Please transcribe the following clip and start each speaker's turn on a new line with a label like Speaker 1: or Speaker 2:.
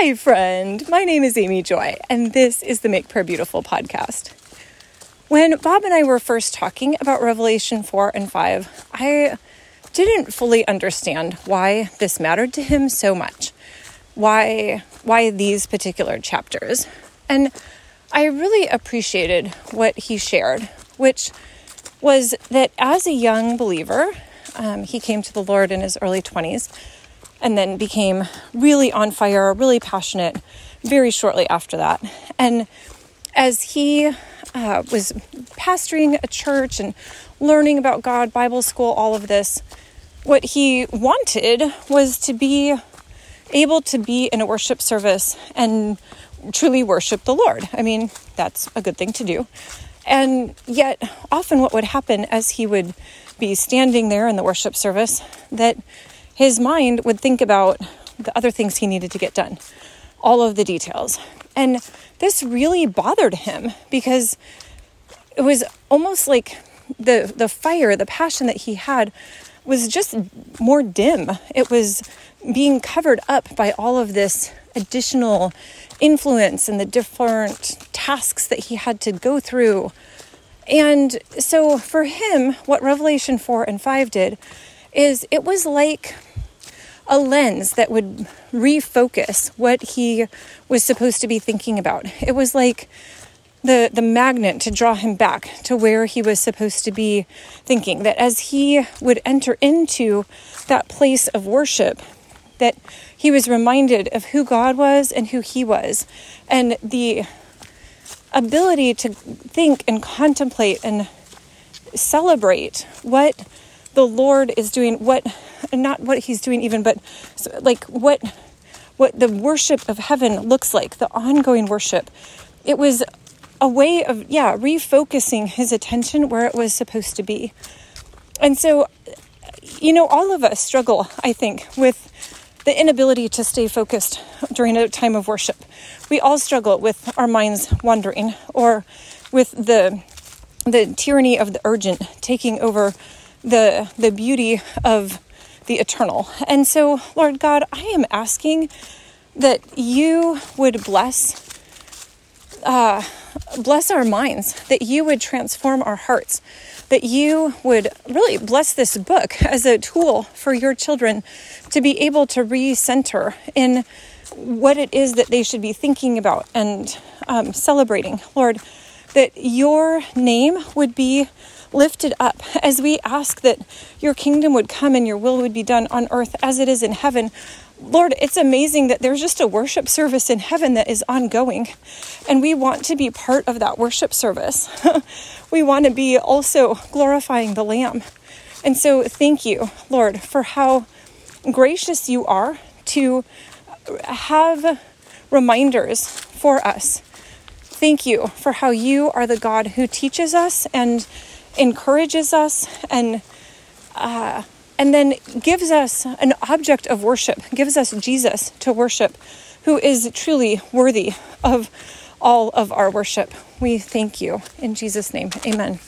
Speaker 1: Hi, friend. My name is Amy Joy, and this is the Make Prayer Beautiful podcast. When Bob and I were first talking about Revelation 4 and 5, I didn't fully understand why this mattered to him so much. Why why these particular chapters. And I really appreciated what he shared, which was that as a young believer, um, he came to the Lord in his early 20s and then became really on fire, really passionate very shortly after that. And as he uh, was pastoring a church and learning about God, Bible school, all of this, what he wanted was to be able to be in a worship service and truly worship the Lord. I mean, that's a good thing to do. And yet, often what would happen as he would be standing there in the worship service, that his mind would think about the other things he needed to get done, all of the details. And this really bothered him because it was almost like the the fire, the passion that he had was just more dim. It was being covered up by all of this additional influence and the different tasks that he had to go through. And so for him, what Revelation 4 and 5 did is it was like a lens that would refocus what he was supposed to be thinking about. It was like the the magnet to draw him back to where he was supposed to be thinking that as he would enter into that place of worship that he was reminded of who God was and who he was and the ability to think and contemplate and celebrate what the Lord is doing, what not what he's doing even, but like what what the worship of heaven looks like, the ongoing worship. It was a way of yeah, refocusing his attention where it was supposed to be. And so you know, all of us struggle, I think, with the inability to stay focused during a time of worship. We all struggle with our minds wandering or with the the tyranny of the urgent taking over the the beauty of the eternal. And so, Lord God, I am asking that you would bless uh, bless our minds, that you would transform our hearts, that you would really bless this book as a tool for your children to be able to recenter in what it is that they should be thinking about and um, celebrating. Lord, that your name would be lifted up as we ask that your kingdom would come and your will would be done on earth as it is in heaven. Lord, it's amazing that there's just a worship service in heaven that is ongoing. And we want to be part of that worship service. we want to be also glorifying the Lamb. And so, thank you, Lord, for how gracious you are to have reminders for us. Thank you for how you are the God who teaches us and encourages us and uh, and then gives us an object of worship, gives us Jesus to worship, who is truly worthy of all of our worship. We thank you in Jesus' name. Amen.